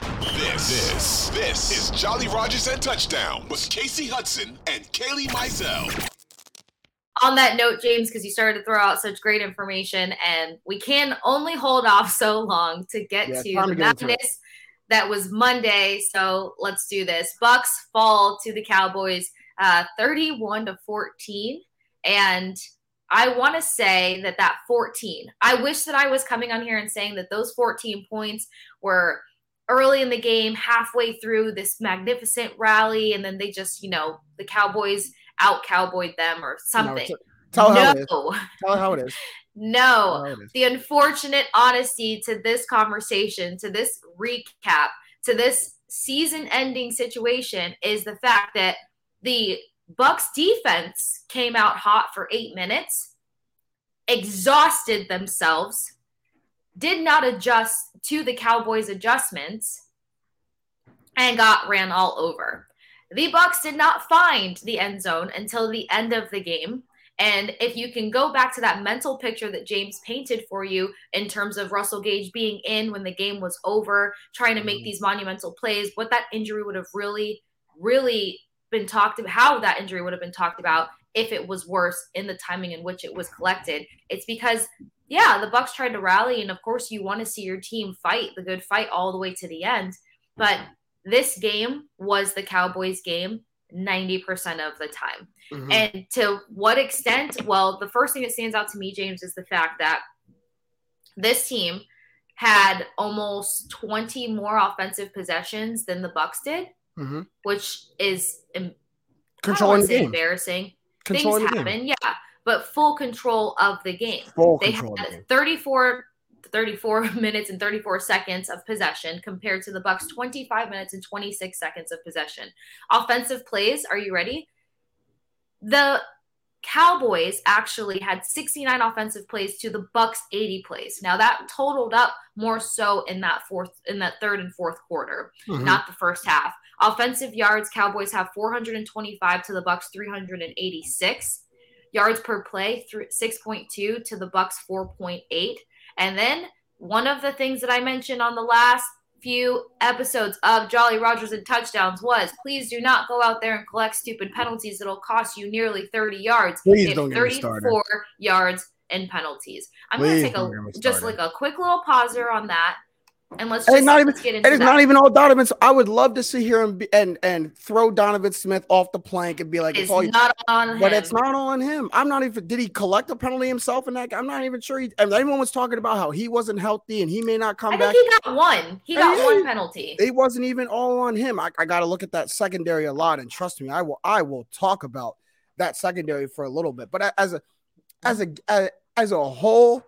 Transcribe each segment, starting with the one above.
This, this, this is Jolly Rogers and Touchdown with Kasey Hudson and Kaylee Mizell. on that note, James, because you started to throw out such great information, and we can only hold off so long to get Yeah, to time the to get into it. madness that was Monday. So let's do this. Bucs fall to the Cowboys, uh, thirty-one to fourteen, and I want to say that that fourteen. I wish that I was coming on here and saying that those fourteen points were early in the game, halfway through this magnificent rally, and then they just, you know, the Cowboys out cowboyed them or something. t- tell her how it is. no, Tell how it is. no. Tell her how it is. The unfortunate honesty to this conversation, to this recap, to this season-ending situation is the fact that the Bucs defense came out hot for eight minutes, exhausted themselves, did not adjust to the Cowboys' adjustments, and got ran all over. The Bucs did not find the end zone until the end of the game. And if you can go back to that mental picture that James painted for you in terms of Russell Gage being in when the game was over, trying to make mm-hmm. these monumental plays, what that injury would have really, really been talked about, how that injury would have been talked about if it was worse in the timing in which it was collected. It's because, yeah, the Bucs tried to rally, and of course, you want to see your team fight the good fight all the way to the end. But this game was the Cowboys' game 90% of the time. Mhm. And to what extent? Well, the first thing that stands out to me, James, is the fact that this team had almost 20 more offensive possessions than the Bucs did, Mhm. which is em- Controlling the don't wanna say game. embarrassing. Controlling the Things happen, yeah, but full control of the game. Full they control had 34 34 minutes and 34 seconds of possession compared to the Bucs 25 minutes and 26 seconds of possession. Offensive plays, are you ready? The Cowboys actually had 69 offensive plays to the Bucs 80 plays. Now that totaled up more so in that fourth in that third and fourth quarter, Mhm. not the first half. Offensive yards, Cowboys have 425 to the Bucs 386. Yards per play through 6.2 to the Bucs 4.8. And then one of the things that I mentioned on the last few episodes of Jolly Rogers and touchdowns was please do not go out there and collect stupid penalties that'll cost you nearly 30 yards. Please don't get me started. 34 yards in penalties. I'm going to take don't get me a just like a quick little pauser on that and let's just it's not even let's get into and it's not even all Donovan. So I would love to see here and be, and and throw Donovan Smith off the plank and be like, It's oh, all you- not on but him. it's not on him. I'm not even. Did he collect a penalty himself in that? I'm not even sure. He, and everyone was talking about how he wasn't healthy and he may not come I back. he got one. He And got one penalty. It wasn't even all on him. I, I got to look at that secondary a lot, and trust me, I will. I will talk about that secondary for a little bit. But as a as a as a whole,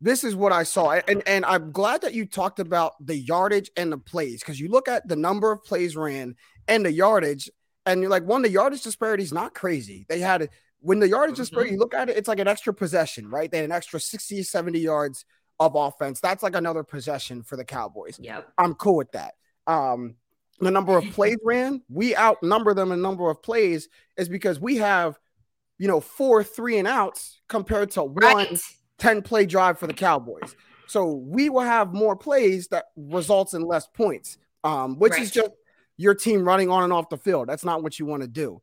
this is what I saw, and and I'm glad that you talked about the yardage and the plays because you look at the number of plays ran and the yardage, and you're like, one, the yardage disparity is not crazy. They had when the yardage disparity, you look at it, it's like an extra possession, right? They had an extra 60, 70 yards of offense. That's like another possession for the Cowboys. Yep. I'm cool with that. Um, the number of plays ran, we outnumber them in number of plays is because we have, you know, four three and outs compared to one Right. 10 play drive for the Cowboys. So we will have more plays that results in less points, um, which is just your team running on and off the field. That's not what you want to do.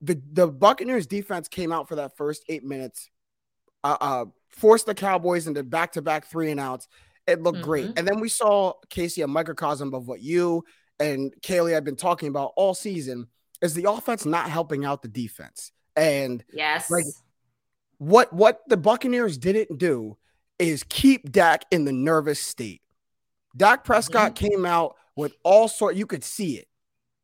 The the Buccaneers defense came out for that first eight minutes, uh, uh forced the Cowboys into back to back three and outs, It looked Mhm. great. And then we saw Kasey, a microcosm of what you and Kaylee had been talking about all season is the offense not helping out the defense. And Yes. Like, what what the Buccaneers didn't do is keep Dak in the nervous state. Dak Prescott came out with all sort you could see it.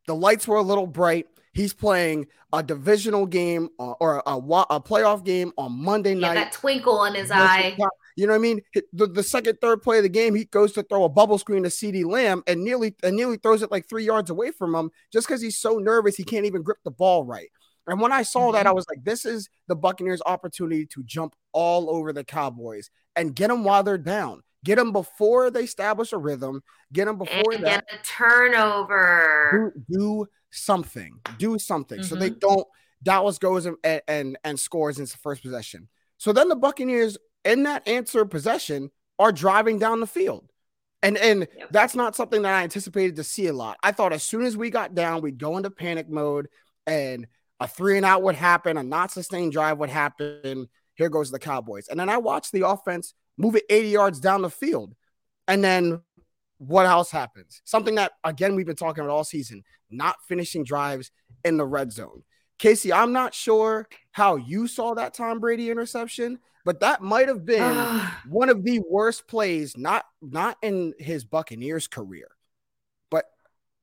The lights were a little bright. He's playing a divisional game uh, or a, a playoff game on Monday yeah, night. that twinkle in his eye. You know what I mean? The, the second, third play of the game, he goes to throw a bubble screen to CeeDee Lamb and nearly and nearly throws it like three yards away from him just because he's so nervous he can't even grip the ball right. And when I saw that, I was like, this is the Buccaneers' opportunity to jump all over the Cowboys and get them while they're down. Get them before they establish a rhythm. Get them before And that get a turnover. do, do something. Do something. So Mm-hmm. they don't. Dallas goes and, and and scores in the first possession. So then the Buccaneers in that answer possession are driving down the field. And and Yep. that's not something that I anticipated to see a lot. I thought as soon as we got down, we'd go into panic mode and a three and out would happen, a not sustained drive would happen. Here goes the Cowboys. And then I watched the offense move it 80 yards down the field. And then what else happens? Something that again we've been talking about all season, not finishing drives in the red zone. Kasey, I'm not sure how you saw that Tom Brady interception, but that might have been one of the worst plays, not not in his Buccaneers career, but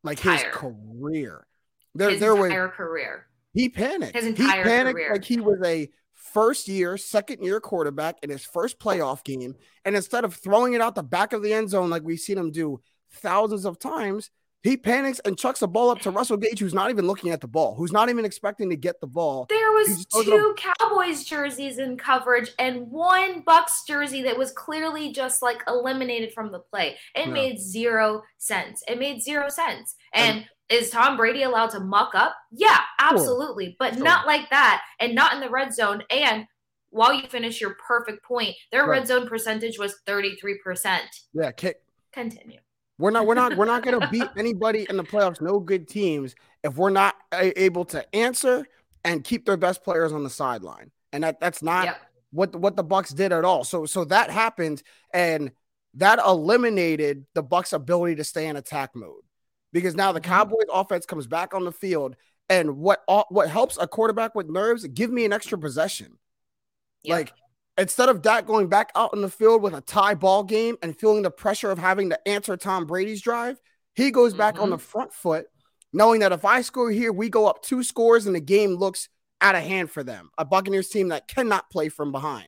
like his career. There, his there was entire career. He panicked. His he entire panicked career. like he was a first year, second year quarterback in his first playoff game. And instead of throwing it out the back of the end zone like we've seen him do thousands of times, he panics and chucks the ball up to Russell Gage, who's not even looking at the ball, who's not even expecting to get the ball. There was it up- two Cowboys jerseys in coverage and one Bucs jersey that was clearly just like eliminated from the play. It Yeah. made zero sense. It made zero sense. And is Tom Brady allowed to muck up? Yeah, absolutely, but Sure. not like that and not in the red zone. And while you finish your perfect point, their Right. red zone percentage was 33%. Yeah, kick. Continue. We're not we're not we're not going to beat anybody in the playoffs, no good teams if we're not able to answer and keep their best players on the sideline. And that that's not Yep. what what the Bucs did at all. So so that happened and that eliminated the Bucs ability to stay in attack mode. Because now the Mm-hmm. Cowboys offense comes back on the field and what what helps a quarterback with nerves, give me an extra possession. Yep. Like instead of that going back out in the field with a tie ball game and feeling the pressure of having to answer Tom Brady's drive, he goes back on Mhm. the front foot, knowing that if I score here, we go up two scores and the game looks out of hand for them. A Buccaneers team that cannot play from behind.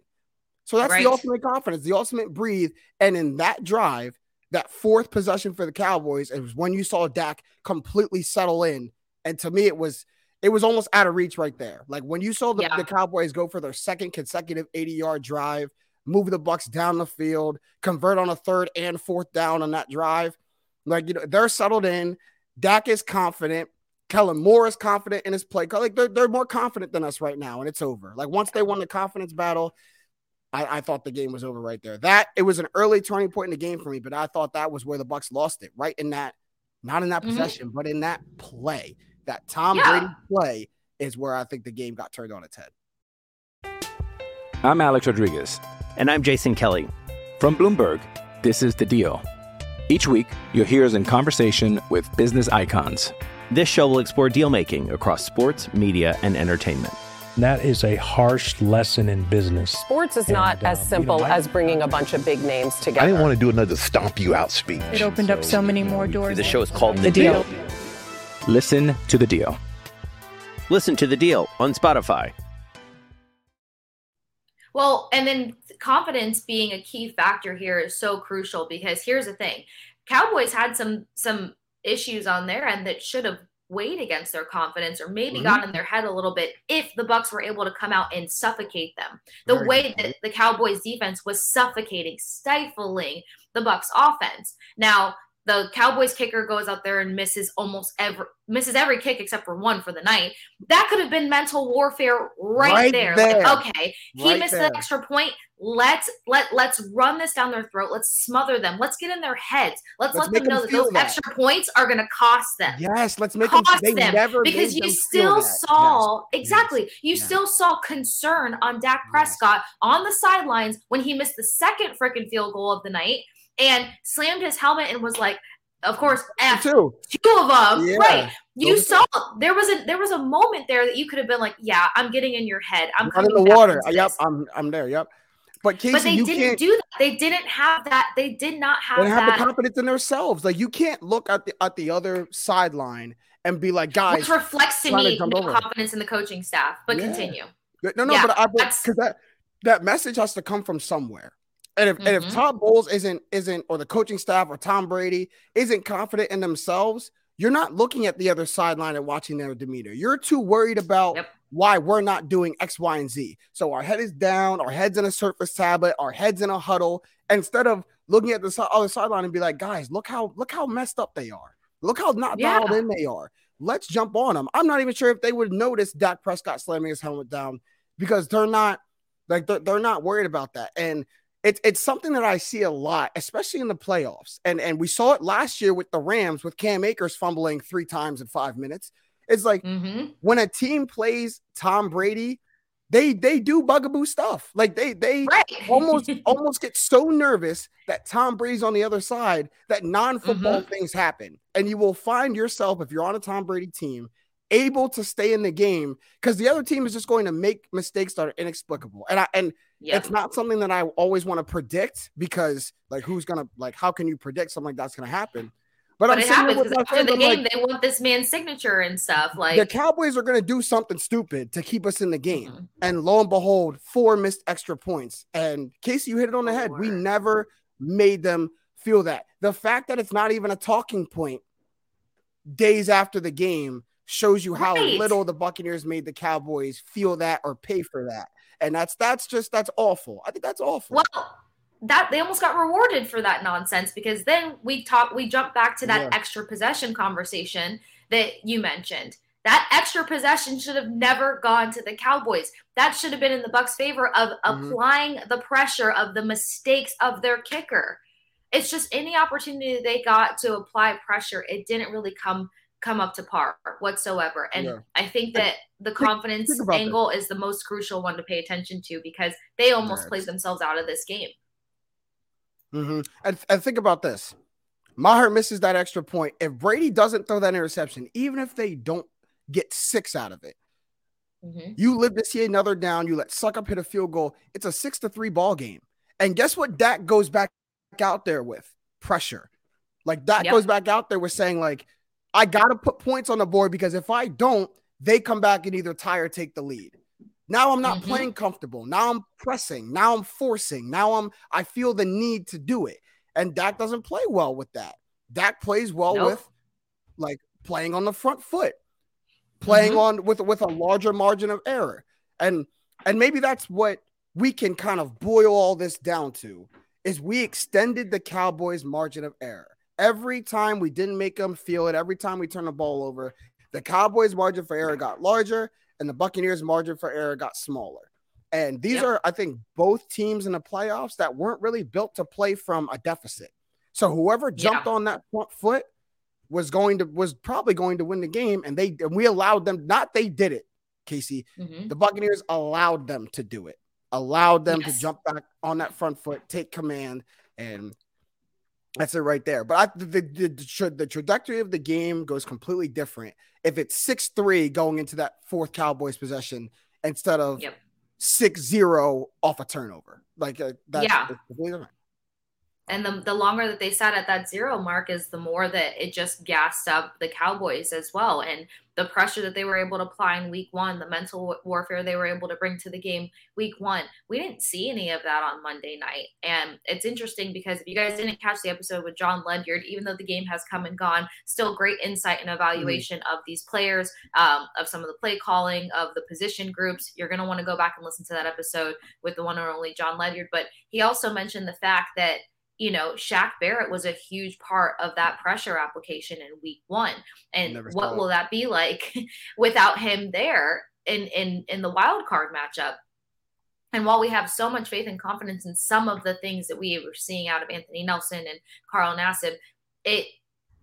So that's Right. the ultimate confidence, the ultimate breathe. And in that drive, that fourth possession for the Cowboys, it was when you saw Dak completely settle in. And to me, it was it was almost out of reach right there. Like when you saw the, Yeah. the Cowboys go for their second consecutive 80-yard drive, move the Bucs down the field, convert on a third and fourth down on that drive. Like you know, they're settled in. Dak is confident. Kellen Moore is confident in his play. Like they're, they're more confident than us right now, and it's over. Like once they won the confidence battle, I, I thought the game was over right there. That it was an early turning point in the game for me, but I thought that was where the Bucs lost it, right in that, not in that Mhm. possession, but in that play. That Tom Yeah. Brady play is where I think the game got turned on its head. I'm Alex Rodriguez. And I'm Jason Kelly. From Bloomberg, this is The Deal. Each week, you'll hear us in conversation with business icons. This show will explore deal making across sports, media, and entertainment. And that is a harsh lesson in business. Sports is And, not uh, as you simple know, I- as bringing a bunch of big names together. I didn't want to do another stomp you out speech. It opened up so many more doors. The show is called The Deal. Listen to The Deal. Listen to the deal on Spotify. Well, and then confidence being a key factor here is so crucial because here's the thing. Cowboys had some some issues on their end that should have weighed against their confidence or maybe Mhm. got in their head a little bit if the Bucs were able to come out and suffocate them. The Very way that the Cowboys defense was suffocating, stifling the Bucs offense. Now, the Cowboys kicker goes out there and misses almost every misses every kick except for one for the night. That could have been mental warfare right, Right there. there. Like, okay, he Right missed there. the extra point. Let's let let's run this down their throat. Let's smother them. Let's get in their heads. Let's, Let's let them know them that those that. extra points are going to cost them. Yes, let's make them. Cost They them never because you them still saw Yes. exactly you Yes. still saw concern on Dak Yes. Prescott on the sidelines when he missed the second freaking field goal of the night and slammed his helmet and was like, of course, F too. two of them. Yeah. Right. You Those- saw there was a there was a moment there that you could have been like, yeah, I'm getting in your head. I'm Not in the water. Yep. I'm I'm there. Yep. But Kasey, But they didn't can't do that. They didn't have that. They did not have they have that. the confidence in themselves. Like you can't look at the at the other sideline and be like, guys, which reflects to trying to me no over. confidence in the coaching staff. But Yeah. continue. No, no, Yeah, but I because that that message has to come from somewhere. And if and if. Mm-hmm. Todd Bowles isn't isn't or the coaching staff or Tom Brady isn't confident in themselves, you're not looking at the other sideline and watching their demeanor. You're too worried about Yep. why we're not doing X, Y, and Z. So our head is down, our head's in a surface tablet, our head's in a huddle. Instead of looking at the other sideline and be like, guys, look how look how messed up they are. Look how not Yeah. dialed in they are. Let's jump on them. I'm not even sure if they would notice Dak Prescott slamming his helmet down because they're not like they're, they're not worried about that. And it's it's something that I see a lot, especially in the playoffs. And and we saw it last year with the Rams with Cam Akers fumbling three times in five minutes. It's like hmm when a team plays Tom Brady, they they do bugaboo stuff. Like they they Right. almost almost get so nervous that Tom Brady's on the other side that non-football Mm-hmm. things happen. And you will find yourself if you're on a Tom Brady team able to stay in the game because the other team is just going to make mistakes that are inexplicable. And I and Yeah. it's not something that I always want to predict because like who's gonna like how can you predict something like that's gonna happen? But, But I'm it happens because after the game, like, they want this man's signature and stuff. Like the Cowboys are going to do something stupid to keep us in the game. Mhm. And lo and behold, four missed extra points. And Kasey, you hit it on the head. We never made them feel that. The fact that it's not even a talking point days after the game shows you how Right. little the Buccaneers made the Cowboys feel that or pay for that. And that's that's just that's awful. I think that's awful. Well, that they almost got rewarded for that nonsense because then we talk we jump back to that Yeah. extra possession conversation that you mentioned. That extra possession should have never gone to the Cowboys. That should have been in the Bucs' favor of Mhm. applying the pressure of the mistakes of their kicker. It's just any opportunity they got to apply pressure, it didn't really come come up to par whatsoever. And Yeah. I think that the confidence think this. angle is the most crucial one to pay attention to because they almost Yes. played themselves out of this game. hmm And, and think about this. Maher misses that extra point. If Brady doesn't throw that interception, even if they don't get six out of it, Mhm. you live to see another down. You let Succop hit a field goal. It's a six to three ball game. And guess what? Dak goes back out there with pressure. Like Dak Yep. goes back out there with saying, like, I gotta put points on the board because if I don't, they come back and either tie or take the lead. Now I'm not Mhm. playing comfortable. Now I'm pressing. Now I'm forcing. Now I'm I feel the need to do it. And Dak doesn't play well with that. Dak plays well Nope. with like playing on the front foot, playing Mhm. on with with a larger margin of error. And and maybe that's what we can kind of boil all this down to is we extended the Cowboys margin of error. Every time we didn't make them feel it, every time we turned the ball over, the Cowboys margin for error got larger and the Buccaneers margin for error got smaller. And these Yep. are, I think, both teams in the playoffs that weren't really built to play from a deficit. So whoever jumped Yeah. on that front foot was going to was probably going to win the game, and they and we allowed them. Not they did it, Kasey. Mhm. The Buccaneers allowed them to do it. Allowed them to jump back on that front foot, take command, and that's it right there. But I, the, the, the, tra- the trajectory of the game goes completely different if it's six three going into that fourth Cowboys possession instead of Yep. six zero off a turnover. Like uh, that's Yeah. And the, the longer that they sat at that zero mark is the more that it just gassed up the Cowboys as well. And the pressure that they were able to apply in week one, the mental wa- warfare they were able to bring to the game week one, we didn't see any of that on Monday night. And it's interesting because if you guys didn't catch the episode with John Ledyard, even though the game has come and gone, still great insight and evaluation of these players, um, of some of the play calling, of the position groups. You're going to want to go back and listen to that episode with the one and only John Ledyard. But he also mentioned the fact that you know, Shaq Barrett was a huge part of that pressure application in week one. And what will that be like without him there in, in, in the wild card matchup? And while we have so much faith and confidence in some of the things that we were seeing out of Anthony Nelson and Carl Nassib, it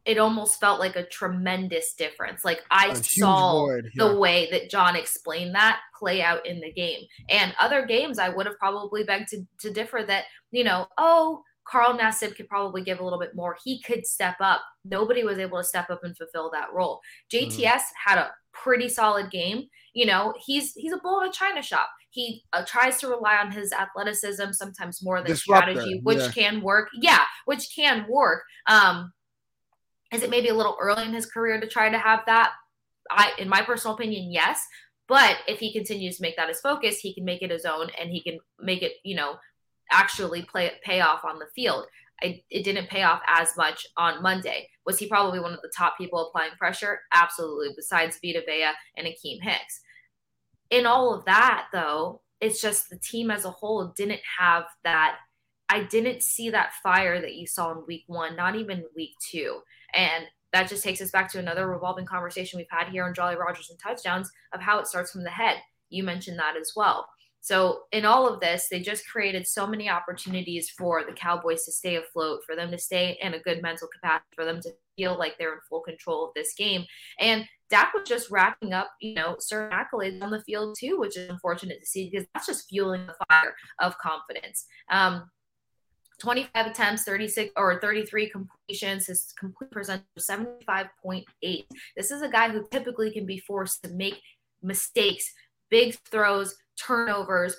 it almost felt like a tremendous difference. Like I A saw void, the way that John explained that play out in the game. And other games I would have probably begged to, to differ that, you know, oh, Carl Nassib could probably give a little bit more. He could step up. Nobody was able to step up and fulfill that role. JTS mm-hmm. had a pretty solid game. You know, he's he's a bull in a china shop. He uh, tries to rely on his athleticism sometimes more than Disruptor, strategy, which yeah. can work. Yeah, which can work. Um, is it maybe a little early in his career to try to have that? I, in my personal opinion, yes. But if he continues to make that his focus, he can make it his own, and he can make it, you know, actually play pay off on the field. It didn't pay off as much on Monday. Was he probably one of the top people applying pressure? Absolutely. Besides Vita Vea and Akiem Hicks. In all of that, though, it's just the team as a whole didn't have that. I didn't see that fire that you saw in week one, not even week two. And that just takes us back to another revolving conversation we've had here on Jolly Rogers and Touchdowns of how it starts from the head. You mentioned that as well. So, in all of this, they just created so many opportunities for the Cowboys to stay afloat, for them to stay in a good mental capacity, for them to feel like they're in full control of this game. And Dak was just racking up, you know, certain accolades on the field too, which is unfortunate to see because that's just fueling the fire of confidence. Um, 25 attempts, 36 or 33 completions. His complete percentage 75.8. This is a guy who typically can be forced to make mistakes, big throws, turnovers.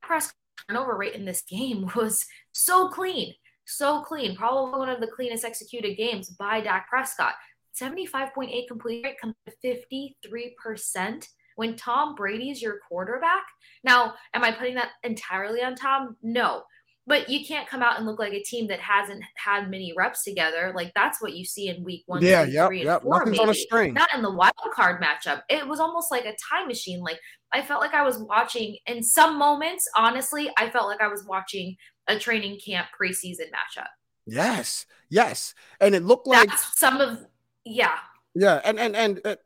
Press turnover rate in this game was so clean, so clean. Probably one of the cleanest executed games by Dak Prescott. 75.8 complete rate comes to 53% when Tom Brady's your quarterback. Now, am I putting that entirely on Tom? No but you can't come out and look like a team that hasn't had many reps together. Like that's what you see in week one, yeah, two, yep, three, yep. and four, Nothing's on a string. Not in the wild card matchup. It was almost like a time machine. Like I felt like I was watching in some moments, honestly, I felt like I was watching a training camp preseason matchup. Yes, yes. And it looked like that's some of yeah. Yeah, and and and uh,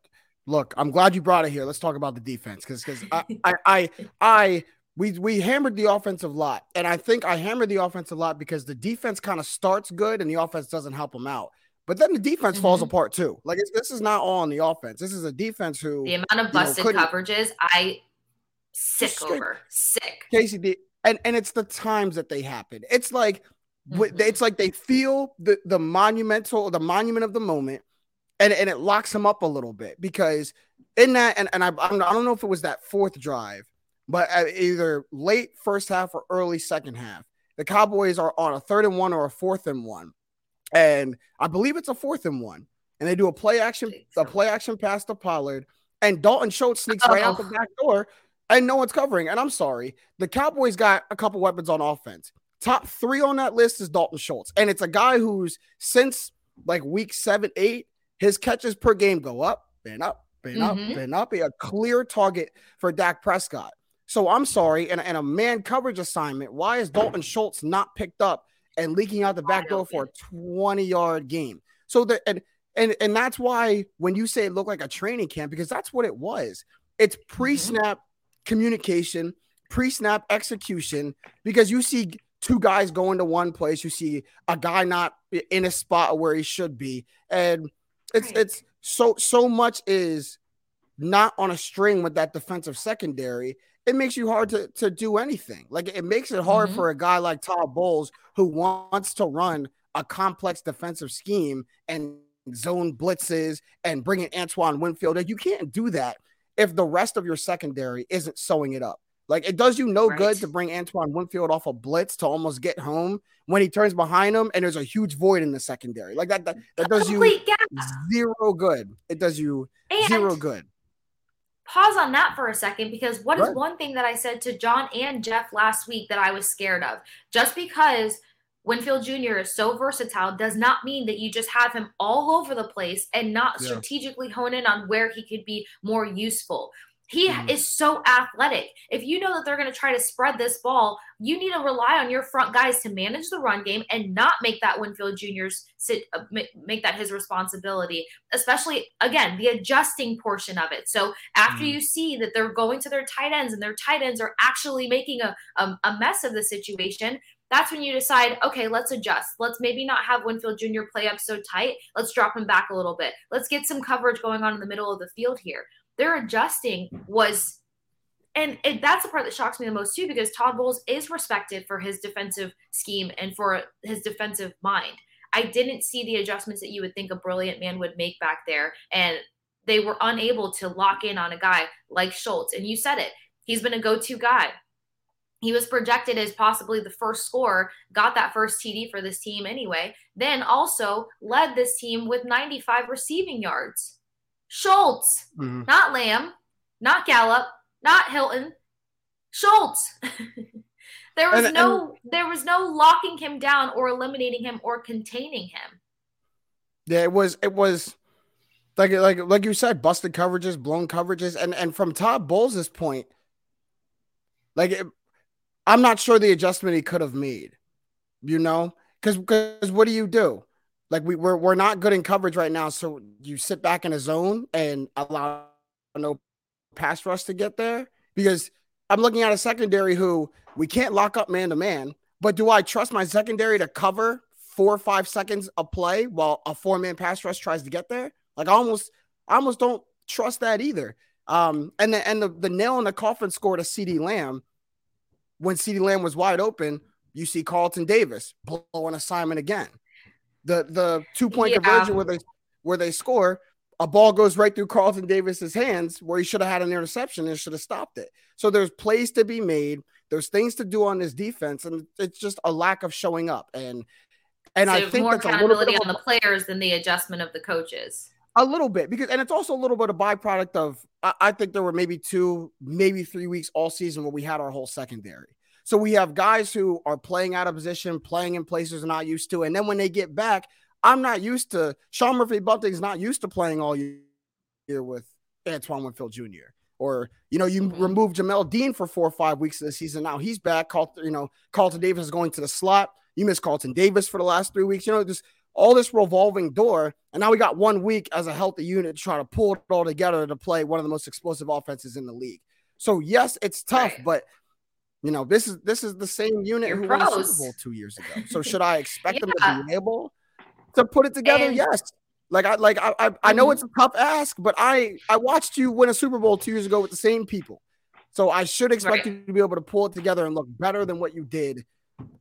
look, I'm glad you brought it here. Let's talk about the defense because because I, I I I we we hammered the offensive lot, and I think I hammered the offensive lot because the defense kind of starts good and the offense doesn't help them out. But then the defense mm-hmm. falls apart too. Like this is not all on the offense. This is a defense who the amount of busted you know, coverages I sick over sick. Kasey, and and it's the times that they happen. It's like mm-hmm. it's like they feel the the monumental the monument of the moment, and and it locks them up a little bit because in that and and I I don't know if it was that fourth drive but either late first half or early second half, the Cowboys are on a third and one or a fourth and one. And I believe it's a fourth and one. And they do a play action, a play action pass to Pollard, and Dalton Schultz sneaks right out the back door, and no one's covering. And I'm sorry, the Cowboys got a couple weapons on offense. Top three on that list is Dalton Schultz, and it's a guy who's since like week seven, eight, his catches per game go up, been up, been mm-hmm. up, been up. A clear target for Dak Prescott. So I'm sorry, and, and a man coverage assignment. Why is Dalton Schultz not picked up and leaking out the back door for a 20 yard game? So the and and and that's why when you say it looked like a training camp, because that's what it was. It's mm-hmm. pre-snap mm-hmm. communication, pre-snap execution, because you see two guys going to one place, you see a guy not in a spot where he should be, and it's right. it's so so much is not on a string with that defensive secondary it makes you hard to, to do anything. Like it makes it hard mm-hmm. for a guy like Todd Bowles who wants to run a complex defensive scheme and zone blitzes and bring in Antoine Winfield. Like you can't do that if the rest of your secondary isn't sewing it up. Like it does you no right. good to bring Antoine Winfield off a blitz to almost get home when he turns behind him and there's a huge void in the secondary. Like that that, that does you zero good. It does you and zero good pause on that for a second because what right. is one thing that I said to John and Jeff last week that I was scared of? Just because Winfield Jr. is so versatile does not mean that you just have him all over the place and not yeah. strategically hone in on where he could be more useful. He mm. is so athletic. If you know that they're going to try to spread this ball, you need to rely on your front guys to manage the run game and not make that Winfield Jr.'s sit, uh, make that his responsibility, especially again, the adjusting portion of it. So after mm. you see that they're going to their tight ends and their tight ends are actually making a, a, a mess of the situation, that's when you decide, okay, let's adjust. Let's maybe not have Winfield Jr. play up so tight. Let's drop him back a little bit. Let's get some coverage going on in the middle of the field here their adjusting was and it, that's the part that shocks me the most too, because Todd Bowles is respected for his defensive scheme and for his defensive mind. I didn't see the adjustments that you would think a brilliant man would make back there, and they were unable to lock in on a guy like Schultz. And you said it, he's been a go-to guy. He was projected as possibly the first scorer, got that first TD for this team anyway, then also led this team with 95 receiving yards. Schultz, mm-hmm. not Lamb, not Gallup, not Hilton, Schultz. there was and, no and, there was no locking him down or eliminating him or containing him. Yeah, it was it was like like like you said, busted coverages, blown coverages, and and from Todd Bowles' point, like it, I'm not sure the adjustment he could have made. You know, because because what do you do? Like we we're we're not good in coverage right now, so you sit back in a zone and allow no pass rush to get there because I'm looking at a secondary who we can't lock up man to man. But do I trust my secondary to cover four or five seconds of play while a four man pass rush tries to get there? Like I almost, I almost don't trust that either. Um, and the and the, the nail in the coffin score to CeeDee Lamb when CeeDee Lamb was wide open. You see Carlton Davis blow an assignment again. The the two point yeah. conversion where they where they score a ball goes right through Carlton Davis's hands where he should have had an interception and should have stopped it. So there's plays to be made. There's things to do on this defense, and it's just a lack of showing up. And and so I think more accountability on the players than the adjustment of the coaches. A little bit because, and it's also a little bit of byproduct of. I, I think there were maybe two, maybe three weeks all season where we had our whole secondary. So we have guys who are playing out of position, playing in places they're not used to, and then when they get back, I'm not used to Sean Murphy Bunting's not used to playing all year with Antoine Winfield Jr. Or you know, you mm-hmm. remove Jamel Dean for four or five weeks of the season. Now he's back. Carlton, you know, Carlton Davis is going to the slot. You miss Carlton Davis for the last three weeks. You know, just all this revolving door. And now we got one week as a healthy unit to try to pull it all together to play one of the most explosive offenses in the league. So yes, it's tough, but you know, this is this is the same unit You're who pros. won the Super Bowl two years ago. So should I expect yeah. them to be able to put it together? And, yes. Like I like I I, I know mm-hmm. it's a tough ask, but I I watched you win a Super Bowl two years ago with the same people, so I should expect right. you to be able to pull it together and look better than what you did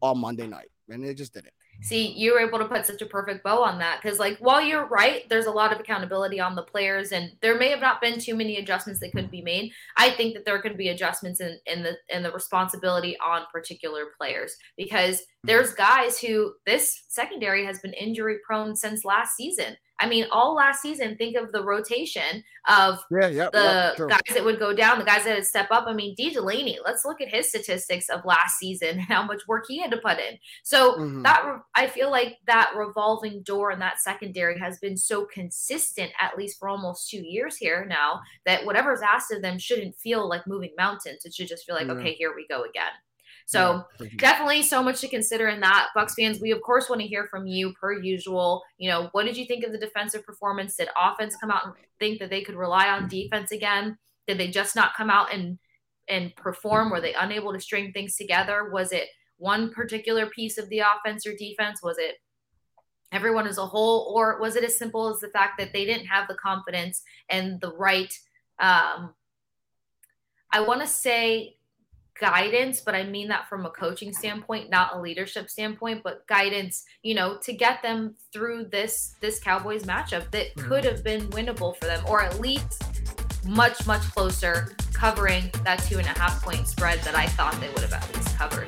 on Monday night, and it just didn't. See, you were able to put such a perfect bow on that because, like, while you're right, there's a lot of accountability on the players, and there may have not been too many adjustments that could be made. I think that there could be adjustments in, in the in the responsibility on particular players because mm-hmm. there's guys who this secondary has been injury prone since last season. I mean, all last season, think of the rotation of yeah, yeah, the yeah, guys that would go down, the guys that would step up. I mean, Dee Delaney, let's look at his statistics of last season, how much work he had to put in. So mm-hmm. that I feel like that revolving door and that secondary has been so consistent, at least for almost two years here now, that whatever's asked of them shouldn't feel like moving mountains. It should just feel like, okay, here we go again. So yeah, definitely so much to consider in that. Bucs fans, we of course want to hear from you per usual. You know, what did you think of the defensive performance? Did offense come out and think that they could rely on defense again? Did they just not come out and and perform? Were they unable to string things together? Was it one particular piece of the offense or defense? Was it everyone as a whole, or was it as simple as the fact that they didn't have the confidence and the right? Um, I want to say guidance, but I mean that from a coaching standpoint, not a leadership standpoint, but guidance, you know, to get them through this this Cowboys matchup that mm-hmm. could have been winnable for them, or at least much, much closer covering that two and a half point spread that I thought they would have at least covered.